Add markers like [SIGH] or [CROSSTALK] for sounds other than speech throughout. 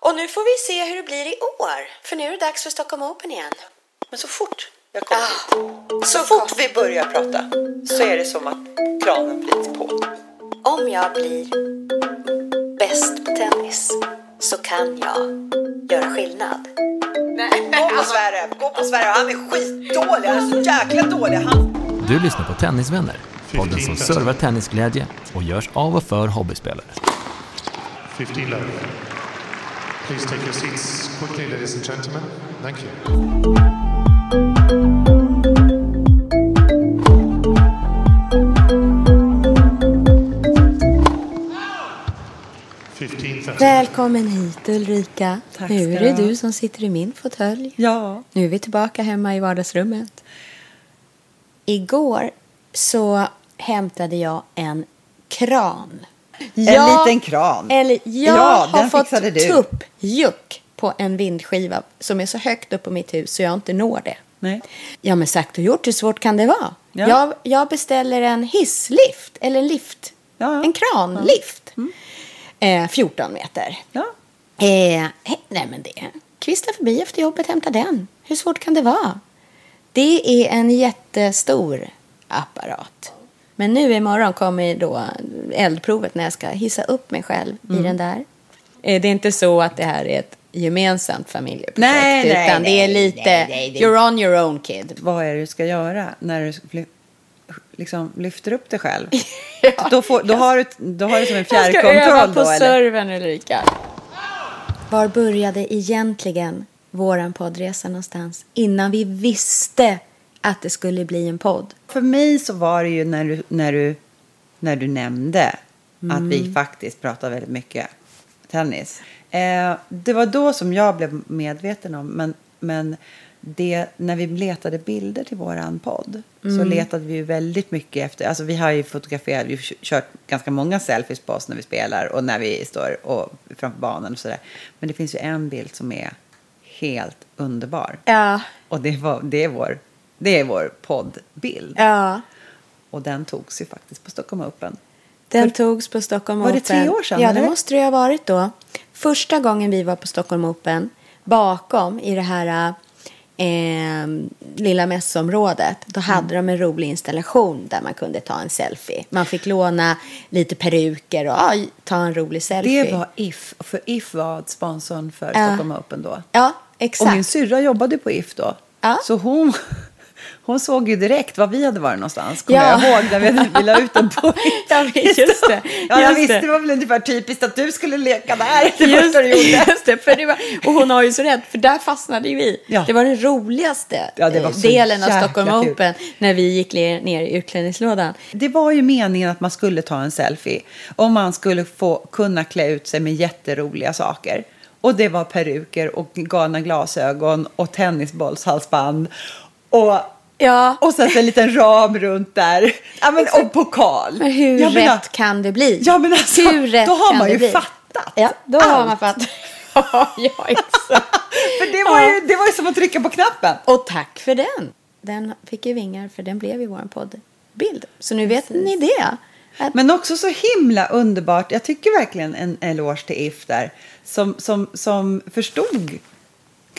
Och nu får vi se hur det blir i år. För nu är det dags för Stockholm Open igen. Men så fort jag kommer Ah, så fort vi börjar prata så är det som att kranen blir på. Om jag blir bäst på tennis så kan jag göra skillnad. Gå på Sverre, gå på Sverre. Han är skitdålig, han är så jäkla dålig. Han... Du lyssnar på Tennisvänner, podden som servar tennisglädje och görs av och för hobbyspelare. 15 love. Please take your seats quickly, ladies and gentlemen. Thank you. Välkommen hit Ulrika. Tack nu är du det du som sitter i min fåtölj. Ja. Nu är vi tillbaka hemma i vardagsrummet. Igår så hämtade jag en kran. En liten kran. Eller jag Ja, har fått tuppjuck på en vindskiva som är så högt upp på mitt hus så jag inte når det. Nej. Ja, men sagt och gjort, hur svårt kan det vara? Ja. Jag, jag beställer en hisslift, eller en lift, Ja, ja. en kranlift. Eh, 14 meter. Ja. Eh, nej, men det. Kvista förbi efter jobbet, hämta den. Hur svårt kan det vara? Det är en jättestor apparat. Men nu imorgon kommer då eldprovet när jag ska hissa upp mig själv Mm. i den där. Eh, Det är inte så att det här är ett gemensamt familjeprojekt. Nej, nej, utan det är nej, lite, nej, nej, det- you're on your own kid. Vad är det du ska göra när du liksom lyfter upp dig själv? [LAUGHS] Ja, då, får, då, har du, då har du som en Jag ska öva fjärrkontroll på då, eller? servern Ulrika. Var började egentligen våran poddresa någonstans? Innan vi visste att det skulle bli en podd. För mig så var det ju när du, när du, när du nämnde att Mm. vi faktiskt pratar väldigt mycket tennis. Eh, det var då som jag blev medveten om, men, men det, när vi letade bilder till våran podd så Mm. letade vi ju väldigt mycket efter, alltså vi har ju fotograferat, vi har kört ganska många selfies på oss när vi spelar och när vi står och, framför banan och sådär. Men det finns ju en bild som är helt underbar. Ja, Och det, var, det, är vår, det är vår poddbild. ja. Och den togs ju faktiskt på Stockholm Open. Den togs på Stockholm Var det Open. tre år sedan, Ja, det måste det ha varit då. Första gången vi var på Stockholm Open, bakom i det här eh, lilla mässområdet, då hade de en rolig installation där man kunde ta en selfie. Man fick låna lite peruker och ja, ta en rolig selfie. Det var If, för If var sponsorn för. Stockholm Open då. Ja, exakt. Och min syrra jobbade på If då. Ja. Så hon, hon såg ju direkt var vi hade varit någonstans. Kommer Ja. jag ihåg när vi, vi la ut den på [LAUGHS] [LAUGHS] Ja, just det. Ja, jag visste det. det var väl ungefär typiskt att du skulle leka där. [LAUGHS] Det Just, du gjorde. just det, för det var, och hon har ju så rätt, för där fastnade ju vi. Ja. Det var den roligaste Ja, var eh, delen av Stockholm kul. Open när vi gick ner ner i utklädningslådan. Det var ju meningen att man skulle ta en selfie och man skulle få kunna klä ut sig med jätteroliga saker. Och det var peruker och galna glasögon och tennisbollshalsband och, Ja, och sen så en liten ram runt där. Ja, men, och pokal. men hur Jag rätt menar, kan det bli? Ja, men alltså, hur rätt då har man ju bli? fattat Ja, då har allt. man fattat. [LAUGHS] Ja, ja, exakt. [LAUGHS] För det var, ju, det var ju som att trycka på knappen. Och tack för den. Den fick ju vingar för den blev ju vår poddbild. Så nu vet ni det. Att, Men också så himla underbart. Jag tycker verkligen en eloge till If där. Som, som, som förstod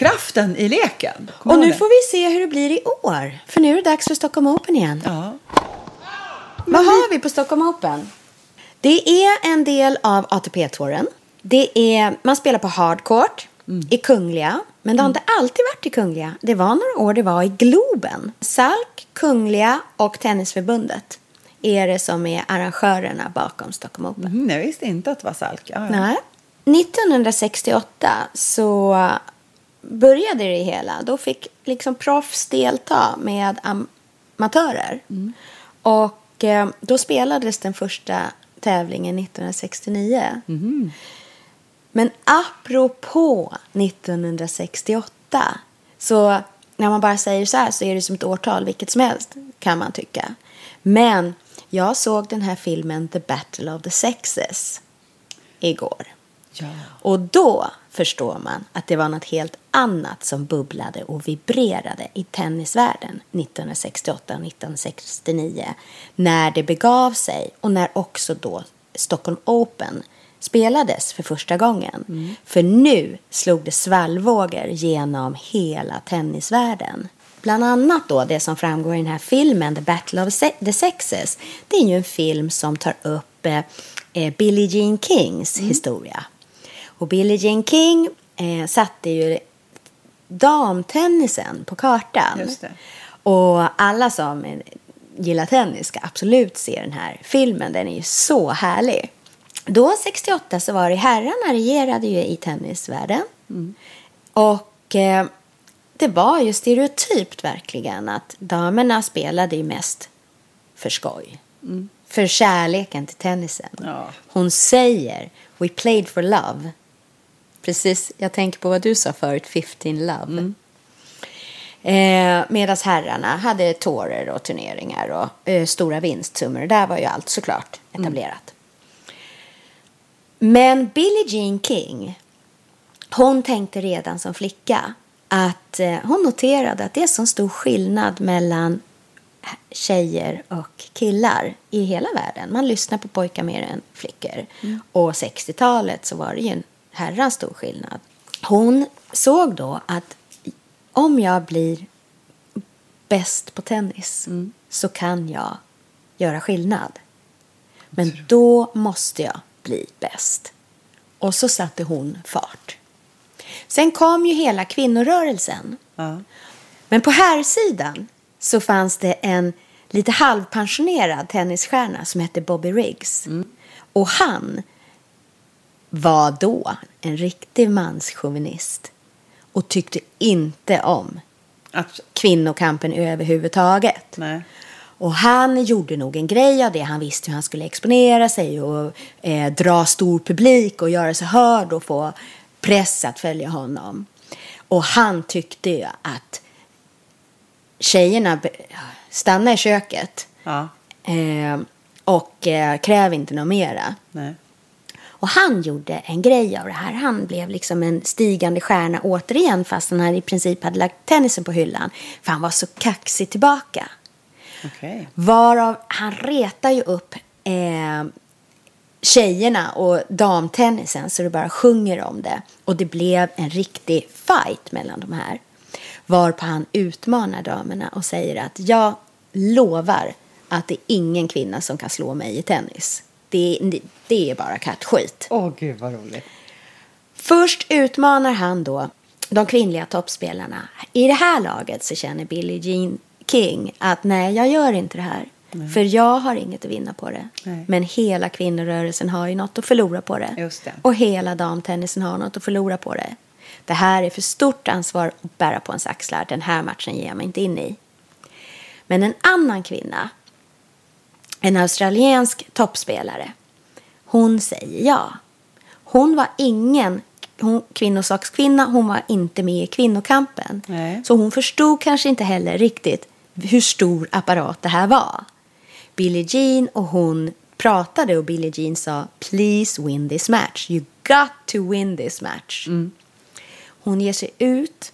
kraften i leken. Kommer och nu det? får vi se hur det blir i år. För nu är det dags för Stockholm Open igen. Ja. Vad har vi på Stockholm Open? Det är en del av ATP-touren. Det är, man spelar på hardcourt i Kungliga. Men det har inte alltid varit i Kungliga. Det var några år det var i Globen. Salk, Kungliga och Tennisförbundet är det som är arrangörerna bakom Stockholm Open. Mm, jag visste inte att det var Salk. Ja, ja. Nej. 1968 så började det hela. Då fick liksom proffs delta med am- amatörer. Och eh, då spelades den första tävlingen 1969. Men apropå 1968 så när man bara säger så här så är det som ett årtal vilket som helst kan man tycka. Men jag såg den här filmen The Battle of the Sexes igår. Ja. Och då förstår man att det var något helt annat som bubblade och vibrerade i tennisvärlden 1968 och 1969 när det begav sig och när också då Stockholm Open spelades för första gången. För nu slog det svallvågor genom hela tennisvärlden. Bland annat då det som framgår i den här filmen The Battle of the Sexes. Det är ju en film som tar upp eh, eh, Billie Jean Kings historia. Och Billie Jean King eh, satte ju damtennisen på kartan. Och alla som gillar tennis ska absolut se den här filmen. Den är ju så härlig. Då 68 så var det herrarna regerade ju i tennisvärlden. Och eh, det var ju stereotypt verkligen att damerna spelade ju mest för skoj. För kärleken till tennisen. Ja. Hon säger We played for love. Precis, jag tänker på vad du sa förut, 15 love. Eh, Medan herrarna hade tourer och turneringar och eh, stora vinstsummor. Där var ju allt såklart etablerat. Men Billie Jean King, hon tänkte redan som flicka att eh, hon noterade att det är så stor skillnad mellan tjejer och killar i hela världen. Man lyssnar på pojkar mer än flickor. Och 60-talet så var det ju en herrans stor skillnad. Hon såg då att om jag blir bäst på tennis så kan jag göra skillnad. Men då måste jag bli bäst. Och så satte hon fart. Sen kom ju hela kvinnorörelsen. Ja. Men på här sidan så fanns det en lite halvpensionerad tennisstjärna som hette Bobby Riggs. Och han var då en riktig manschauvinist och tyckte inte om Abs- kvinnokampen överhuvudtaget. Nej. Och han gjorde nog en grej av det. Han visste hur han skulle exponera sig och eh, dra stor publik och göra sig hörd och få press att följa honom. Och han tyckte ju att tjejerna stanna i köket Ja. eh, och eh, kräv inte något mera. Nej. Och han gjorde en grej av det här. Han blev liksom en stigande stjärna återigen fast han i princip hade lagt tennisen på hyllan. För han var så kaxig tillbaka. Okej. Varav han retar ju upp eh, tjejerna och damtennisen så det bara sjunger om det. Och det blev en riktig fight mellan de här. Varpå han utmanar damerna och säger att jag lovar att det är ingen kvinna som kan slå mig i tennis. Det, det är bara kattskit. Åh, gud vad roligt. Först utmanar han då de kvinnliga toppspelarna. I det här laget så känner Billie Jean King att nej, jag gör inte det här. För jag har inget att vinna på det. Nej. Men hela kvinnorörelsen har ju något att förlora på det. Det. Och hela damtennisen har något att förlora på det. Det här är för stort ansvar att bära på ens axlar. Den här matchen ger jag mig inte in i. Men en annan kvinna, en australiensk toppspelare, hon säger ja. Hon var ingen hon, kvinnosakskvinna, hon var inte med i kvinnokampen. Nej. Så hon förstod kanske inte heller riktigt hur stor apparat det här var. Billie Jean och hon pratade och Billie Jean sa Please win this match. You got to win this match. Hon ger sig ut.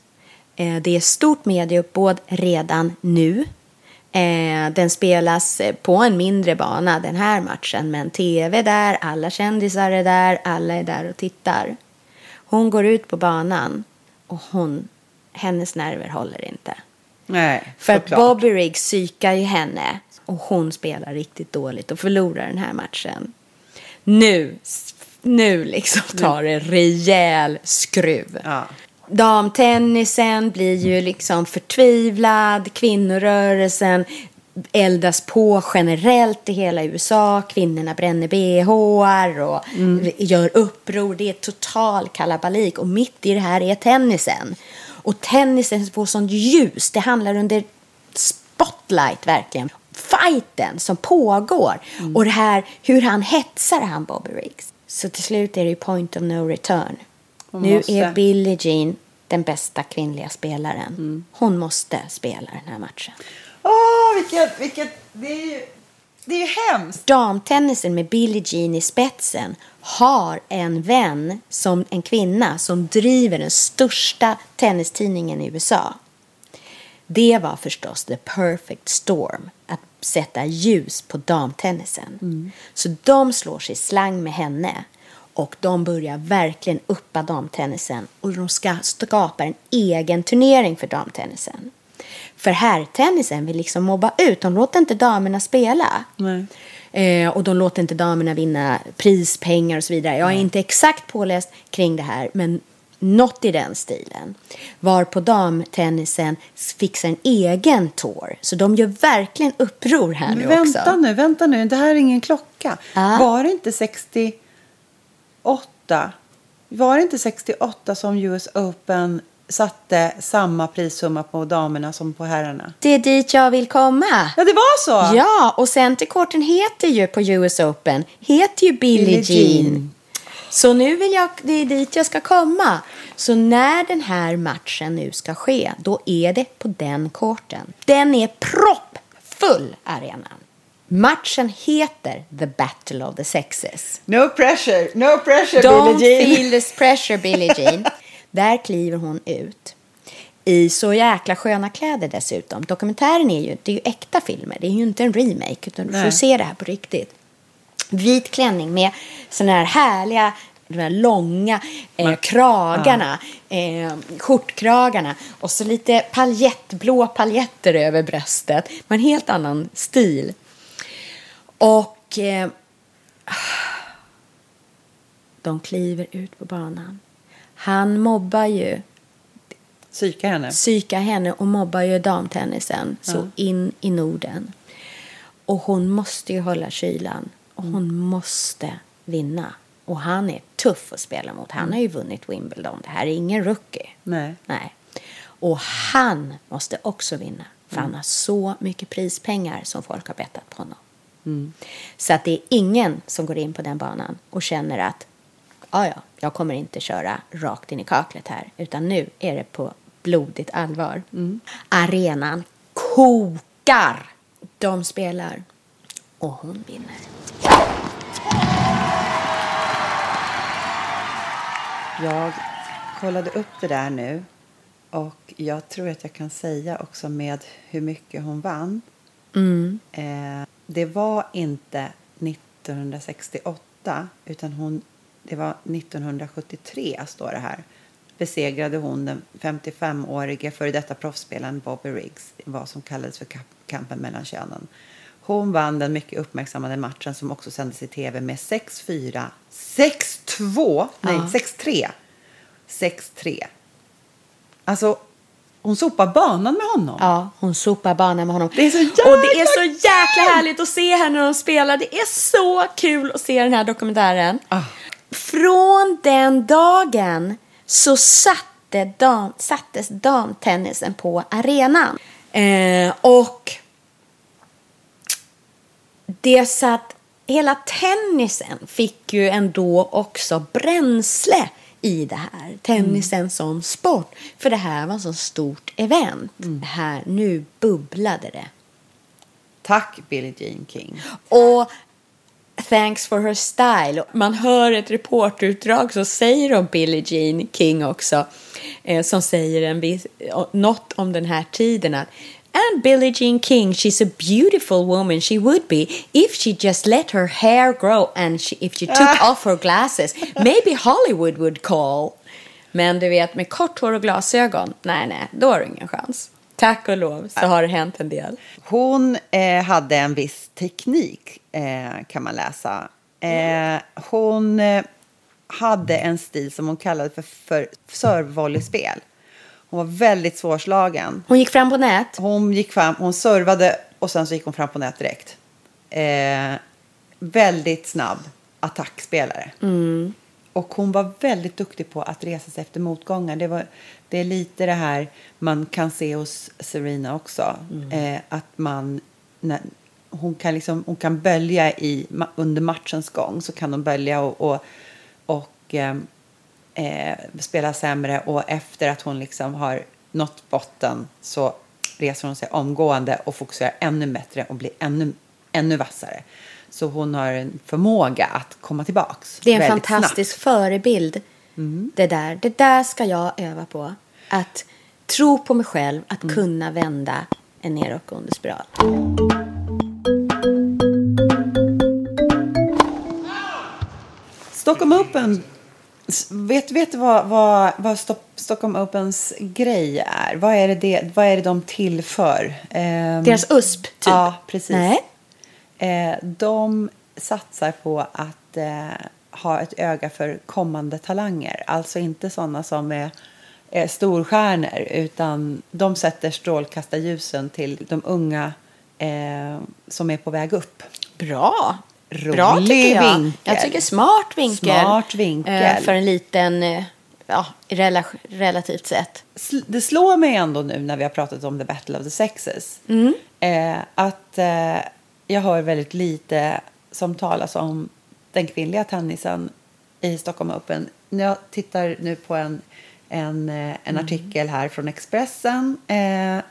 Eh, Det är stort medieuppbåd redan nu. Eh, Den spelas eh, på en mindre bana den här matchen. Men tv är där, alla kändisar är där, alla är där och tittar. Hon går ut på banan och hon, hennes nerver håller inte. Nej, För att. Bobby Riggs psykar ju henne och hon spelar riktigt dåligt och förlorar den här matchen. Nu, nu liksom tar det rejäl skruv. Ja. Damtennisen blir ju liksom förtvivlad, kvinnorörelsen eldas på generellt i hela USA. Kvinnorna bränner bhar och gör uppror. Det är total kalabalik och mitt i det här är tennisen. Och tennisen får sånt ljus. Det handlar under spotlight verkligen. fighten som pågår och det här hur han hetsar han Bobby Riggs. Så till slut är det ju point of no return. Hon nu måste. är Billie Jean den bästa kvinnliga spelaren. Hon måste spela den här matchen. Åh, vilket, vilket, det är ju, det är ju hemskt. Damtennisen med Billie Jean i spetsen har en vän, som en kvinna, som driver den största tennistidningen i USA. Det var förstås the perfect storm, att sätta ljus på damtennisen. Så de slår sig slang med henne och de börjar verkligen uppa damtennisen och de ska skapa en egen turnering för damtennisen. För herrtennisen vill liksom mobba ut, de låter inte damerna spela. Nej. Eh, och de låter inte damerna vinna prispengar och så vidare. Jag är inte exakt påläst kring det här, men något i den stilen. Var på damtennisen fixar en egen tour. Så de gör verkligen uppror här nu Men vänta också. nu, vänta nu. Det här är ingen klocka. Ja. Var det inte 68? Var det inte 68 som US Open satte samma prissumma på damerna som på herrarna? Det är dit jag vill komma. Ja, det var så! Ja, och centercourten heter ju på US Open, heter ju Billie, Billie Jean. Jean. Så nu vill jag, det är dit jag ska komma. Så när den här matchen nu ska ske, då är det på den korten. Den är proppfull, arenan. Matchen heter The Battle of the Sexes. No pressure, no pressure Don't Billie Jean. feel this pressure, Billie Jean. [LAUGHS] Där kliver hon ut. I så jäkla sköna kläder dessutom. Dokumentären är ju, det är ju äkta filmer. Det är ju inte en remake. Utan du får se det här på riktigt. Vit klänning med såna här härliga de här långa eh, kragarna, eh, skjortkragarna och så lite paljett, blå paljetter över bröstet. Men en helt annan stil. Och eh, de kliver ut på banan. Han mobbar ju, Psyka henne. psykar henne och mobbar ju damtennisen så in i Norden. Och hon måste ju hålla kylan och hon måste vinna. Och han är tuff att spela mot. Han har ju vunnit Wimbledon. Det här är ingen rookie. Nej. Nej. Och han måste också vinna. För han har så mycket prispengar som folk har bettat på honom. Så att det är ingen som går in på den banan och känner att ja, ja, jag kommer inte köra rakt in i kaklet här. Utan nu är det på blodigt allvar. Arenan kokar. De spelar och hon vinner. Jag kollade upp det där nu och jag tror att jag kan säga också med hur mycket hon vann. Eh, det var inte 1968 utan hon, det var 1973 står det här. Besegrade hon den 55-årige före detta proffsspelaren Bobby Riggs i vad som kallades för kampen mellan könen. Hon vann den mycket uppmärksammade matchen som också sändes i tv med 6-4, 6-2, nej Ja. 6-3, 6-3. Alltså, hon sopar banan med honom. Ja, hon sopar banan med honom. Det är så Och det är jäkla så jäkla härligt att se henne när de spelar. Det är så kul att se den här dokumentären. Ah. Från den dagen så satte dam, sattes damtennisen på arenan. Eh, och det satt, hela tennisen fick ju ändå också bränsle i det här. Tennisen som sport. För det här var så stort event. Det här, nu bubblade det. Tack Billie Jean King. Och thanks for her style. Man hör ett reporterutdrag så säger de Billie Jean King också. Eh, som säger en viss, eh, något om den här tiden. Att, And Billie Jean King, she's a beautiful woman. She would be if she just let her hair grow and she, if she took off her glasses. Maybe Hollywood would call. Men du vet, med kort hår och glasögon, nej, nej, då har du ingen chans. Tack och lov så har det hänt en del. Hon eh, hade en viss teknik, eh, kan man läsa. Eh, hon eh, hade en stil som hon kallade för, för servevolleyspel. Hon var väldigt svårslagen. Hon gick fram på nät. Hon gick fram, hon servade och sen så gick hon fram på nät direkt. Eh, väldigt snabb attackspelare. Och hon var väldigt duktig på att resa sig efter motgångar. Det, var, det är lite det här man kan se hos Serena också. Eh, att man, när, hon kan, liksom, hon kan bölja i, under matchens gång. Så kan hon bölja och, och, och eh, eh, spela sämre. Och efter att hon liksom har nått botten så reser hon sig omgående och fokuserar ännu bättre och blir ännu, ännu vassare. Så hon har en förmåga att komma tillbaks Det är en fantastisk snabbt. förebild. Det där. Det där ska jag öva på. Att tro på mig själv, att Mm. kunna vända en nedåtgående spiral. Stockholm Open, vet, vet du vad, vad, vad Stockholm Opens grej är? Vad är det, det, vad är det de tillför? Ehm, Deras USP, typ. Ja, precis. Nej. Eh, de satsar på att eh, ha ett öga för kommande talanger. Alltså inte sådana som är, är storstjärnor utan de sätter strålkastarljusen till de unga eh, som är på väg upp. Bra. Rolig Bra tycker jag. vinkel. Jag tycker smart vinkel. Smart vinkel. Eh, för en liten, eh, ja, rela relativt sett. det slår mig ändå nu när vi har pratat om the battle of the sexes. Mm. Eh, att eh, jag hör väldigt lite som talas om den kvinnliga tennisen i Stockholm Open. Jag tittar nu på en, en, eh, en Mm. artikel här från Expressen eh,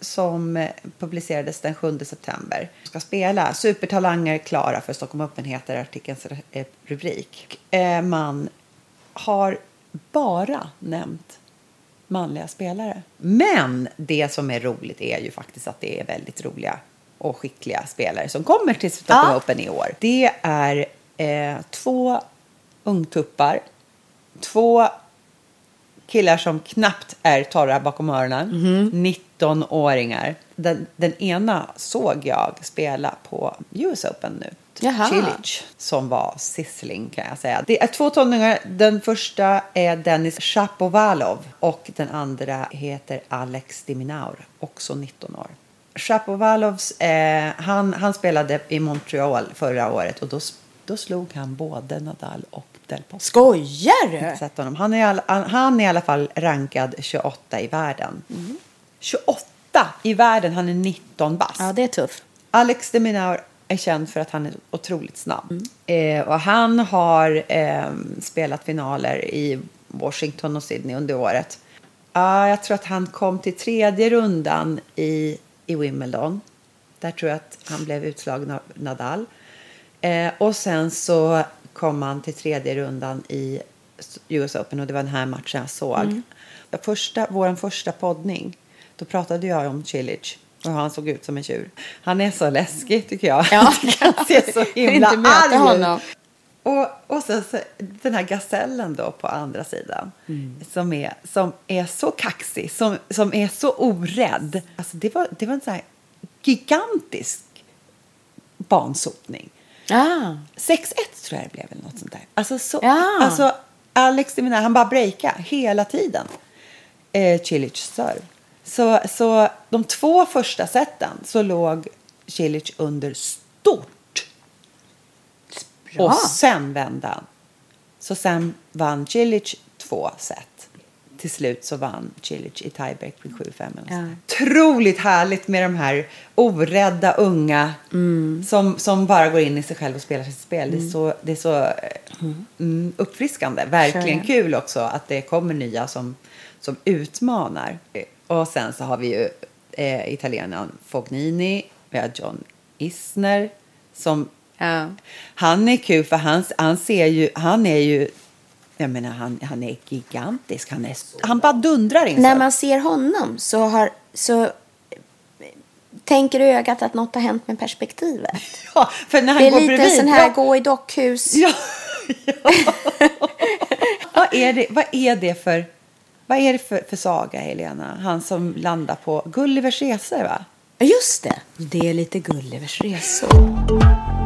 som eh, publicerades den 7 september. Ska spela Supertalanger klara för Stockholm Open heter artikelns eh, rubrik. Eh, man har bara nämnt manliga spelare. Men det som är roligt är ju faktiskt att det är väldigt roliga och skickliga spelare som kommer till Stockholm Ja. Open i år. Det är eh, två ungtuppar, två killar som knappt är torra bakom öronen, 19-åringar. Den, den ena såg jag spela på US Open nu. Jaha. Cilic, som var sizzling kan jag säga. Det är två tonåringar. Den första är Dennis Shapovalov och den andra heter Alex Diminaur, också 19 år. Shapovalovs, eh, han, han spelade i Montreal förra året och då, då slog han både Nadal och Del Potro. Skojar du? Honom. Han, är han, är i alla fall rankad 28 i världen. 28 i världen, han är 19 bast. Ja, det är tufft. Alex de Minaur är känd för att han är otroligt snabb. Eh, och han har eh, spelat finaler i Washington och Sydney under året. Ja, jag tror att han kom till tredje rundan i, i Wimbledon. Där tror jag att han blev utslagen av Nadal. Eh, och sen så kom han till tredje rundan i US Open och det var den här matchen jag såg. Första, vår första poddning, då pratade jag om Cilic och hur han såg ut som en tjur. Han är så läskig tycker jag. Ja. [LAUGHS] han ser så [LAUGHS] himla Inte arg honom. Och, och sen så, den här gasellen då på andra sidan som, är, som är så kaxig, som, som är så orädd. Alltså det, var, det var en sån här gigantisk bansopning. Ah. 6-1 tror jag det blev eller något sånt där. Alltså, så, Ja. alltså Alex de Minaur, han bara breaka hela tiden. Eh, Cilic serve. Så, så de två första seten så låg Cilic under stort. Bra. Och sen vände han. Så sen vann Cilic två set. Till slut så vann Cilic i tiebreak med 7-5. eller något sånt där. Otroligt härligt med de här orädda unga som, som bara går in i sig själv och spelar sitt spel. Det är så, det är så eh, mm, uppfriskande. Verkligen Sure. kul också att det kommer nya som, som utmanar. Och sen så har vi ju eh, italienaren Fognini, vi har John Isner som Ja. han är kul för han, han ser ju, han är ju, jag menar han, han är gigantisk. Han, är, han bara dundrar in När man ser honom så, har, så tänker ögat att något har hänt med perspektivet. [LAUGHS] Ja, för när han Det är går lite bredvid. sån här ja, gå i dockhus. ja, ja. [LAUGHS] vad, är det, vad är det för, vad är det för, för saga, Helena? Han som landar på Gullivers resor, va? Just det, det är lite Gullivers resor.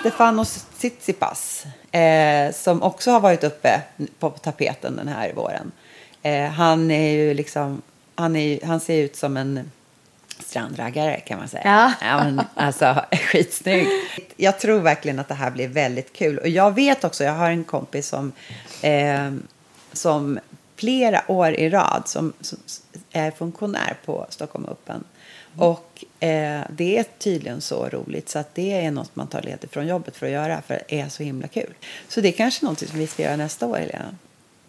Stefanos Tsitsipas, eh, som också har varit uppe på tapeten den här våren. Eh, han är ju liksom, han, är, han ser ut som en strandraggare kan man säga. Ja. men, alltså, [LAUGHS] skitsnygg. Jag tror verkligen att det här blir väldigt kul. Och jag vet också, jag har en kompis som, eh, som flera år i rad som, som är funktionär på Stockholm Open. Och eh, det är tydligen så roligt så att det är något man tar ledigt från jobbet för att göra för det är så himla kil. Så det är kanske något som vi ska göra nästa år, Helena.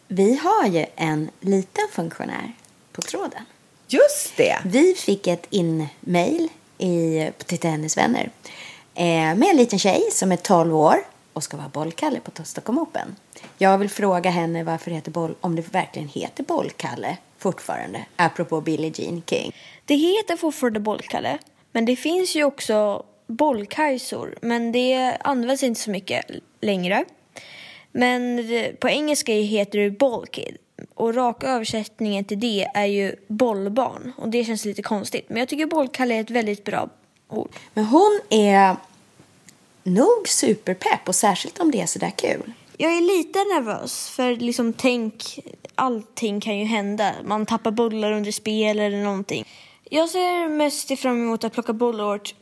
Vi har ju en liten funktionär på tråden. Just det! Vi fick ett in-mail i, till Tennisvänner eh, med en liten tjej som är 12 år och ska vara bollkalle på Stockholm Open. Jag vill fråga henne varför det heter boll, om det verkligen heter bollkalle fortfarande, apropå Billie Jean King. Det heter fortfarande bollkalle, men det finns ju också bollkajsor, men det används inte så mycket längre. Men på engelska heter det bollkid och raka översättningen till det är ju bollbarn och det känns lite konstigt. Men jag tycker bollkalle är ett väldigt bra ord. Men hon är nog superpepp och särskilt om det är sådär kul. Jag är lite nervös för liksom tänk, allting kan ju hända. Man tappar bollar under spel eller någonting. Jag ser mest fram emot att plocka bollar åt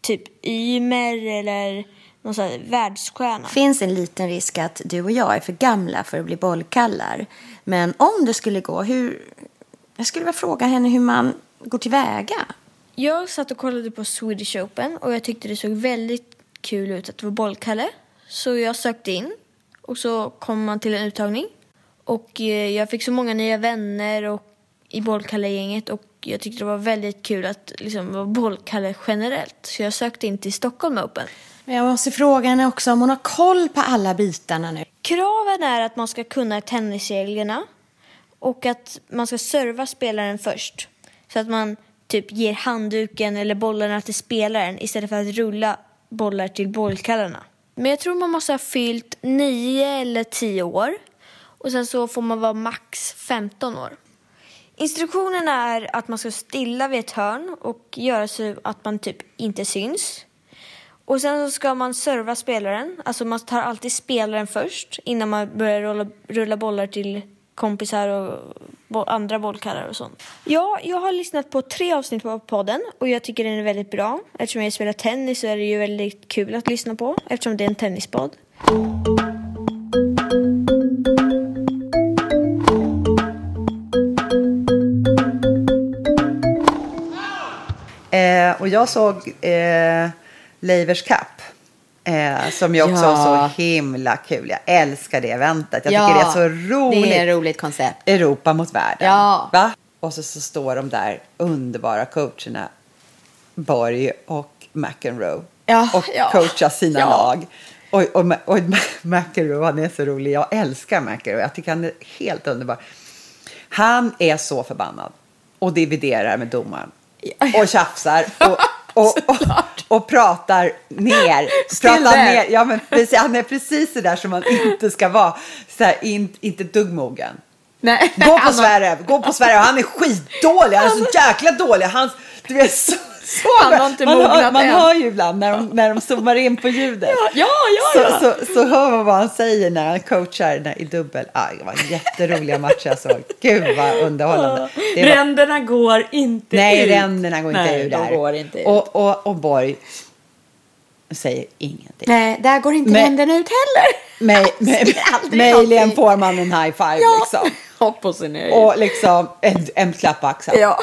typ Ymer eller någon sån här världsstjärna. finns en liten risk att du och jag är för gamla för att bli bollkallar. Men om det skulle gå, hur... Jag skulle vilja fråga henne hur man går tillväga. Jag satt och kollade på Swedish Open och jag tyckte det såg väldigt kul ut att det var bollkalle. Så jag sökte in och så kom man till en uttagning. Och eh, jag fick så många nya vänner och, i bollkalle-gänget och jag tyckte det var väldigt kul att liksom, vara bollkalle generellt. Så jag sökte in till Stockholm Open. Men jag måste fråga henne också om hon har koll på alla bitarna nu. Kraven är att man ska kunna tennisreglerna och att man ska serva spelaren först. Så att man typ ger handduken eller bollarna till spelaren istället för att rulla bollar till bollkallarna. Men jag tror man måste ha fyllt 9 eller 10 år och sen så får man vara max 15 år. Instruktionerna är att man ska stilla vid ett hörn och göra så att man typ inte syns. Och sen så ska man serva spelaren. Alltså man tar alltid spelaren först innan man börjar rulla, rulla bollar till kompisar och bo, andra bollkarlar och sånt. Ja, jag har lyssnat på tre avsnitt på podden och jag tycker den är väldigt bra. Eftersom jag spelar tennis så är det ju väldigt kul att lyssna på eftersom det är en tennispodd. Eh, och jag såg eh, Leivers Cup. Eh, som ju också Ja. så himla kul. Jag älskar det eventet. Jag Ja, tycker det är så roligt. Det är ett roligt koncept. Europa mot världen. Ja. Va? Och så, så står de där underbara coacherna Borg och McEnroe Ja, och ja, coachar sina ja. lag. Och, och, och McEnroe, han är så rolig. Jag älskar McEnroe. Jag tycker han är helt underbar. Han är så förbannad och dividerar med domaren. [LAUGHS] Och tjafsar och, och, och, och pratar ner. Pratar ner. Ja, men precis, han är precis så där som man inte ska vara. Så här, in, inte ett dugg mogen. Nej. Gå på [LAUGHS] Sverige, gå på Sverige. Han är skitdålig, han är så jäkla dålig. Han, du vet, så, Han har inte man, hör, man än. hör ju ibland när de, när de zoomar in på ljudet. Ja, ja, ja. Så, så, så hör man vad han säger när han coachar när, i dubbel. Ah, det var jätteroliga matcher jag såg. Gud vad underhållande. Det var, Ränderna går inte nej, ut. ränderna går inte Nej, ur där. går inte ut. Och, och, och Borg säger ingenting. Nej, där går inte Men- ränderna ut heller. Möjligen [LAUGHS] någonting. får man en high five Ja, liksom. [LAUGHS] hopp och sin höjd. Och liksom en, en klapp på axeln. Ja.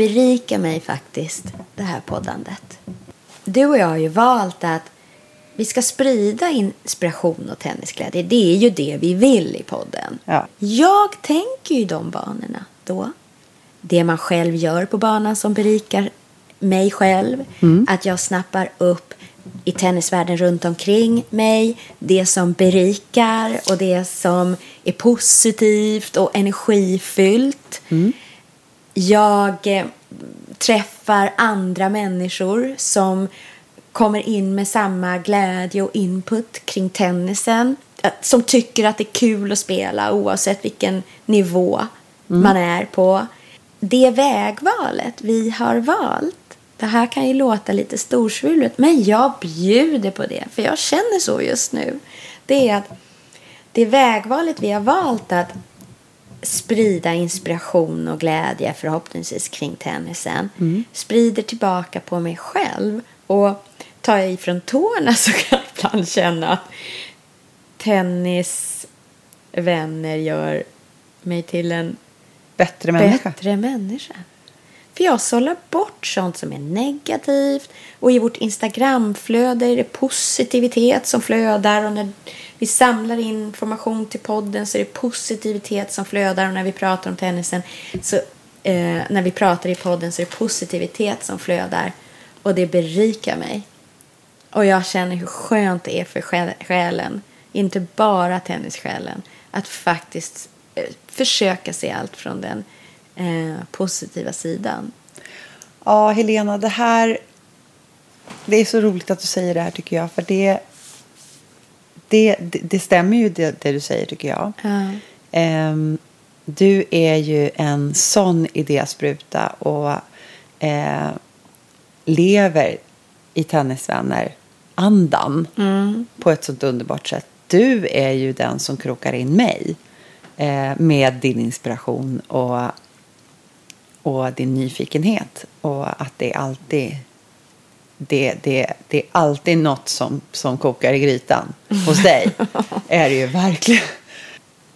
Berikar mig faktiskt, det här poddandet. Du och jag har ju valt att vi ska sprida inspiration och tennisglädje. Det är ju det vi vill i podden. Ja. Jag tänker ju de banorna då. Det man själv gör på banan som berikar mig själv. Att jag snappar upp i tennisvärlden runt omkring mig. Det som berikar och det som är positivt och energifyllt. Jag eh, träffar andra människor som kommer in med samma glädje och input kring tennisen. Som tycker att det är kul att spela oavsett vilken nivå man är på. Det vägvalet vi har valt. Det här kan ju låta lite storsvulet men jag bjuder på det för jag känner så just nu. Det är att det vägvalet vi har valt att sprida inspiration och glädje förhoppningsvis kring tennisen. Sprider tillbaka på mig själv. Och tar jag ifrån tårna [LAUGHS] så kan jag ibland känna att tennisvänner gör mig till en Bättre människa. bättre människa. För jag sållar bort sånt som är negativt. Och i vårt Instagramflöde är det positivitet som flödar. Och när vi samlar in information till podden så är positivitet som flödar. Och när vi pratar om tennisen så eh, när vi pratar i podden så är det positivitet som flödar. Och det berikar mig. Och jag känner hur skönt det är för själen. Inte bara tennissjälen. Att faktiskt eh, försöka se allt från den eh, positiva sidan. Ja, Helena, det här... Det är så roligt att du säger det här, tycker jag. För det, det, det, det stämmer ju, det, det du säger, tycker jag. Ja. Ehm, du är ju en sån idéspruta och eh, lever i tennisvänner-andan på ett sånt underbart sätt. Du är ju den som krokar in mig eh, med din inspiration och, och din nyfikenhet. Och att det alltid det, det, det är alltid något som, som kokar i grytan hos dig. [LAUGHS] är det ju verkligen.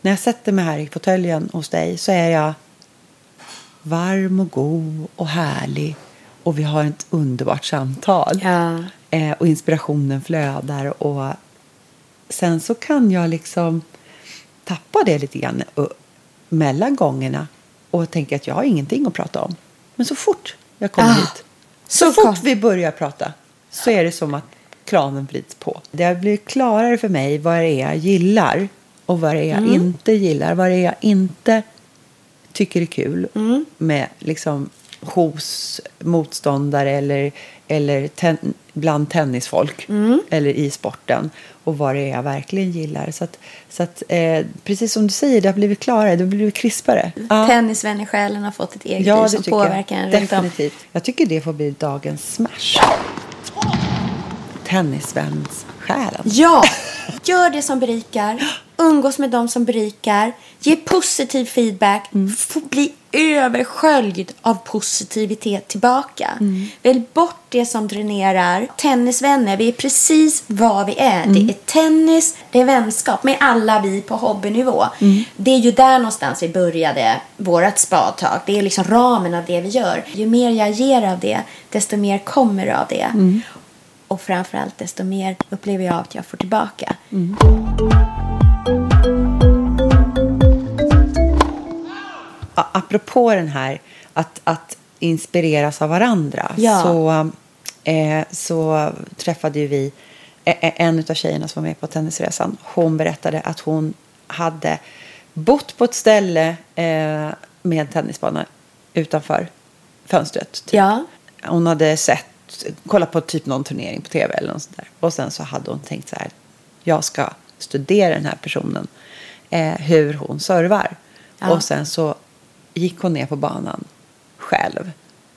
När jag sätter mig här i fåtöljen hos dig så är jag varm och god och härlig. Och vi har ett underbart samtal. Ja. Eh, och inspirationen flödar. Och sen så kan jag liksom tappa det lite grann mellan gångerna. Och tänka att jag har ingenting att prata om. Men så fort jag kommer Ah, hit. Så, så fort vi börjar prata så är det som att kranen vrids på. Det har blivit klarare för mig vad det är jag gillar och vad det är jag Mm. inte gillar. Vad det är jag inte tycker är kul Mm. med liksom hos motståndare eller, eller ten, bland tennisfolk Mm. eller i sporten och vad det är jag verkligen gillar. Så att, så att eh, precis som du säger, det har blivit klarare, det har blivit krispare. Ja. Tennisvännersjälen har fått ett eget Ja, liv som påverkar en runt om. Definitivt. Jag tycker det får bli dagens smash. Tennisvänssjälen. Ja! Gör det som berikar. [GASPS] [GASPS] Umgås med dem som berikar. Ge positiv feedback. Få bli översköljd av positivitet tillbaka. Välj bort det som dränerar. Tennisvänner, vi är precis vad vi är. Det är tennis, det är vänskap med alla vi på hobbynivå. Det är ju där någonstans vi började vårt spadtag. Det är liksom ramen av det vi gör. Ju mer jag ger av det, desto mer kommer av det. Och framförallt desto mer upplever jag att jag får tillbaka. A- apropå den här att, att inspireras av varandra Ja. så, eh, så träffade ju vi eh, eh, en av tjejerna som var med på tennisresan. Hon berättade att hon hade bott på ett ställe eh, med en tennisbana utanför fönstret. Typ. Ja. Hon hade sett, kollat på typ någon turnering på tv eller något sånt där. Och sen så hade hon tänkt så här, jag ska studera den här personen, eh, hur hon servar. Ja. Och sen så gick hon ner på banan själv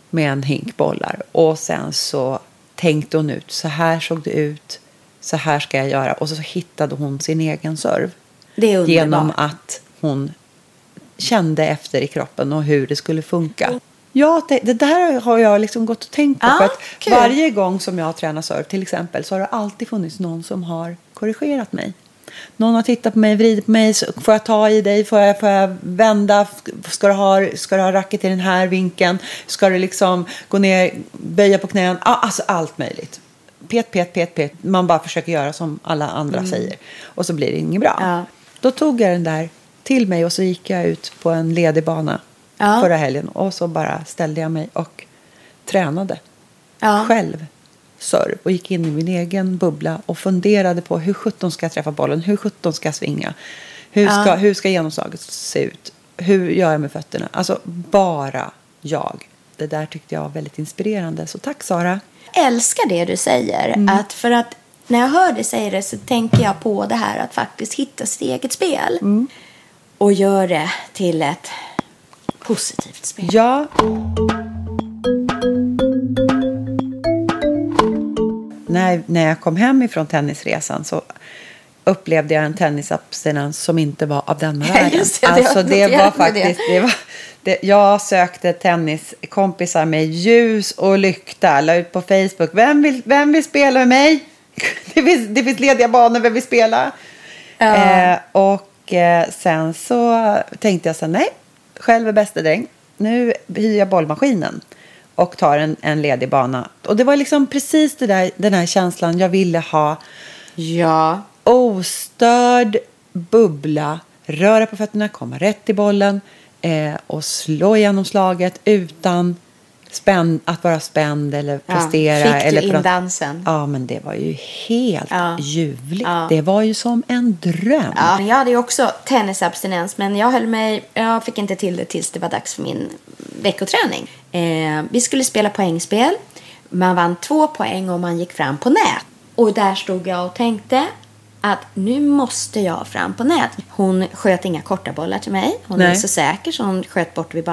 med en hink bollar. Och sen så tänkte hon ut, så här såg det ut, så här ska jag göra. Och så hittade hon sin egen serv. Genom att hon kände efter i kroppen och hur det skulle funka. Ja, det, det där har jag liksom gått och tänkt på. Ja, för att kul. varje gång som jag har tränat serve till exempel så har det alltid funnits någon som har korrigerat mig. Någon har tittat på mig, vridit på mig, får jag ta i dig, får jag, får jag vända, ska du, ha, ska du ha racket i den här vinkeln, ska du liksom gå ner, böja på knän, alltså allt möjligt. Pet, pet, pet, pet, man bara försöker göra som alla andra säger och så blir det inget bra. Ja. Då tog jag den där till mig och så gick jag ut på en ledig bana Ja. förra helgen och så bara ställde jag mig och tränade Ja. själv serve och gick in i min egen bubbla och funderade på hur sjutton ska jag träffa bollen, hur sjutton ska jag svinga, hur ska, hur ska genomslaget se ut, hur gör jag med fötterna, alltså bara jag. Det där tyckte jag var väldigt inspirerande, så tack Sara. älskar det du säger. Mm. Att för att när jag hör dig säga det så tänker jag på det här att faktiskt hitta sitt eget spel. Mm. Och gör det till ett positivt spel. Ja. När, när jag kom hem ifrån tennisresan så upplevde jag en tennisabstinens som inte var av denna världen. Det, det alltså det var faktiskt, det var, det, jag sökte tenniskompisar med ljus och lykta, la ut på Facebook. Vem vill, vem vill spela med mig? [LAUGHS] Det finns, det finns lediga banor, vem vill spela? Eh, och eh, sen så tänkte jag så här, nej, själv är bästa dräng. Nu hyr jag bollmaskinen och tar en, en ledig bana. Och det var liksom precis det där, den här känslan jag ville ha. Ja. Ostörd bubbla, röra på fötterna, komma rätt till bollen eh, och slå igenom slaget utan spänn, att vara spänd eller Ja. prestera. Fick du eller in något- dansen? Ja, men det var ju helt Ja. ljuvligt. Ja. Det var ju som en dröm. Ja, jag hade ju också tennisabstinens men jag höll mig, jag fick inte till det tills det var dags för min veckoträning. Eh, vi skulle spela poängspel. Man vann två poäng och man gick fram på nät. Och där stod jag och tänkte att nu måste jag fram på nät. Hon sköt inga korta bollar till mig. Hon är Nej. så säker så hon sköt bort vid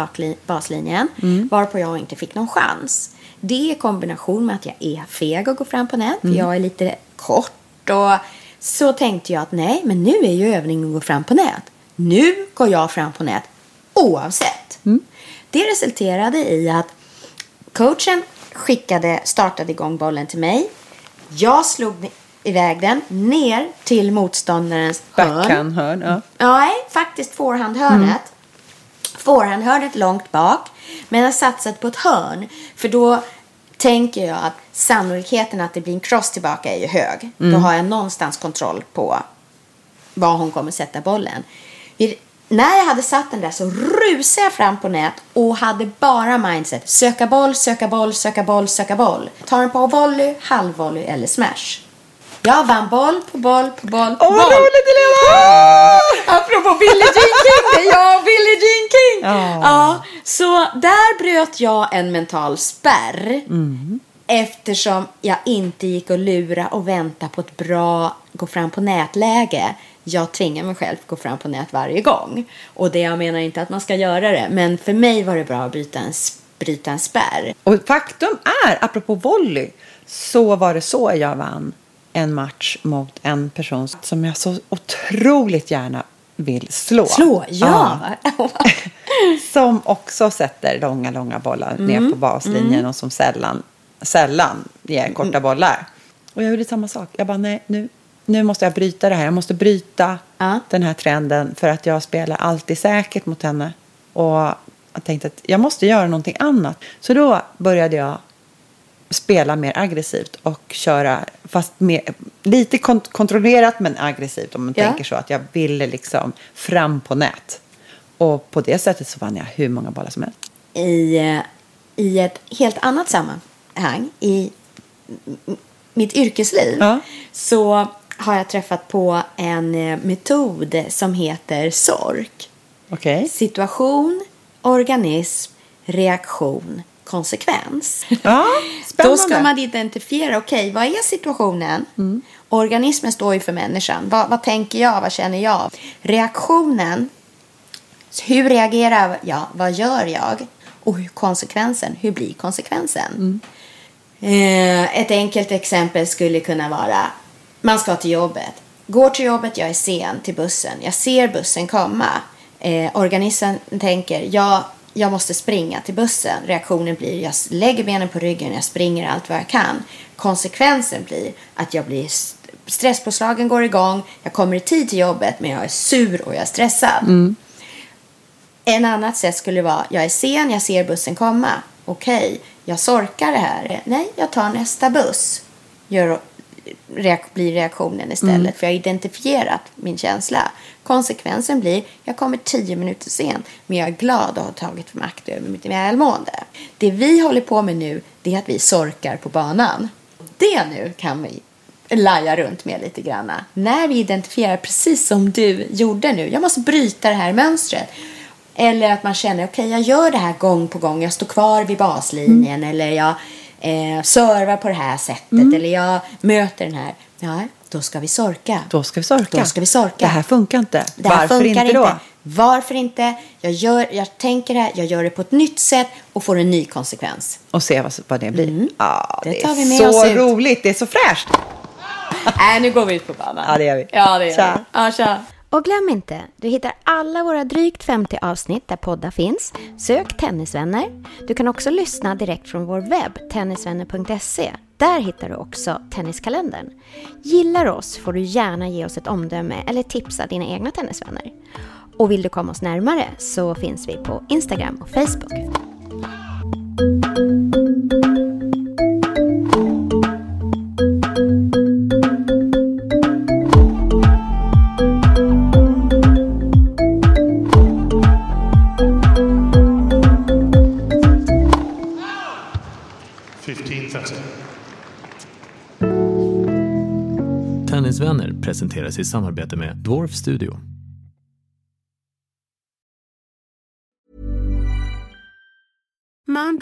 baslinjen. Varpå jag inte fick någon chans. Det i kombination med att jag är feg och går fram på nät. För jag är lite kort och så tänkte jag att nej, men nu är ju övningen att gå fram på nät. Nu går jag fram på nät oavsett. Det resulterade i att coachen skickade, startade igång bollen till mig. Jag slog iväg den ner till motståndarens hörn. Backhand-hörn. Ja. Nej, faktiskt forehandhörnet. Forehandhörnet långt bak. Men jag har satsat på ett hörn. För då tänker jag att sannolikheten att det blir en cross tillbaka är ju hög. Då har jag någonstans kontroll på var hon kommer sätta bollen. När jag hade satt den där så rusade jag fram på nät och hade bara mindset. Söka boll, söka boll, söka boll, söka boll. Ta den på volley, halvvolley eller smash. Jag vann boll på boll på boll på Åh, vad boll. roligt Helena! [LAUGHS] Apropå Billie Jean King, det är jag och Billie Jean King. Ja. Ja, så där bröt jag en mental spärr. Eftersom jag inte gick och lura och vänta på ett bra gå fram på nätläge. Jag tvingar mig själv att gå fram på nät varje gång. Och det jag menar inte att man ska göra det. Men för mig var det bra att bryta en, bryta en spärr. Och faktum är, apropå volley, så var det så jag vann en match mot en person som jag så otroligt gärna vill slå. Slå, ja. [LAUGHS] Som också sätter långa, långa bollar Mm. ner på baslinjen och som sällan, sällan ger korta Mm. bollar. Och jag gjorde samma sak. Jag bara, nej, nu, nu måste jag bryta det här. Jag måste bryta Ja. den här trenden för att jag spelar alltid säkert mot henne. Och jag tänkte att jag måste göra någonting annat. Så då började jag spela mer aggressivt och köra, fast mer, lite kont- kontrollerat men aggressivt om man Ja. tänker så. Att jag ville liksom fram på nät. Och på det sättet så vann jag hur många bollar som helst. i, eh, i ett helt annat sammanhang i mitt yrkesliv Ja. så har jag träffat på en eh, metod som heter SORK. Okej? Situation, organism, reaktion, konsekvens. Ja, spännande. Då ska man identifiera, okej, vad är situationen? Organismen står ju för människan. Vad, vad tänker jag? Vad känner jag? Reaktionen, hur reagerar jag? Vad gör jag? Och hur konsekvensen, hur blir konsekvensen? Eh, ett enkelt exempel skulle kunna vara, man ska till jobbet. Går till jobbet, jag är sen till bussen. Jag ser bussen komma. Eh, organismen tänker, jag, jag måste springa till bussen. Reaktionen blir, jag lägger benen på ryggen, jag springer allt vad jag kan. Konsekvensen blir att jag blir st- Stresspåslagen går igång. Jag kommer i tid till jobbet men jag är sur och jag är stressad. Mm. En annat sätt skulle vara, jag är sen, jag ser bussen komma. Okej, jag sorkar det här. Nej, jag tar nästa buss. Gör, reak, blir reaktionen istället. Mm. För jag har identifierat min känsla. Konsekvensen blir, jag kommer tio minuter sen. Men jag är glad och har tagit makt över mitt välmående. Det vi håller på med nu, det är att vi sorkar på banan. Det nu kan vi laja runt med lite grann. När vi identifierar precis som du gjorde nu. Jag måste bryta det här mönstret. Eller att man känner, okej jag gör det här gång på gång. Jag står kvar vid baslinjen. Eller jag eh, servar på det här sättet. Eller jag möter den här. Ja, då ska vi sorka. Då ska vi sorka. Då ska vi sorka. Det här funkar inte. Det här Varför funkar inte då? Varför inte? Jag, gör, jag tänker det här, jag gör det på ett nytt sätt och får en ny konsekvens. Och se vad, vad det blir. Ja, Det det, tar är vi med så oss ut. roligt. Det är så fräscht. [LAUGHS] Nej, nu går vi ut på banan. Ja, det gör vi. Ja, det gör Tja. vi. Ja, tja. Och glöm inte, du hittar alla våra drygt 50 avsnitt där poddar finns. Sök Tennisvänner. Du kan också lyssna direkt från vår webb, tennisvänner.se. Där hittar du också Tenniskalendern. Gillar oss får du gärna ge oss ett omdöme eller tipsa dina egna tennisvänner. Och vill du komma oss närmare så finns vi på Instagram och Facebook. Presenteras i samarbete med Dwarf Studio.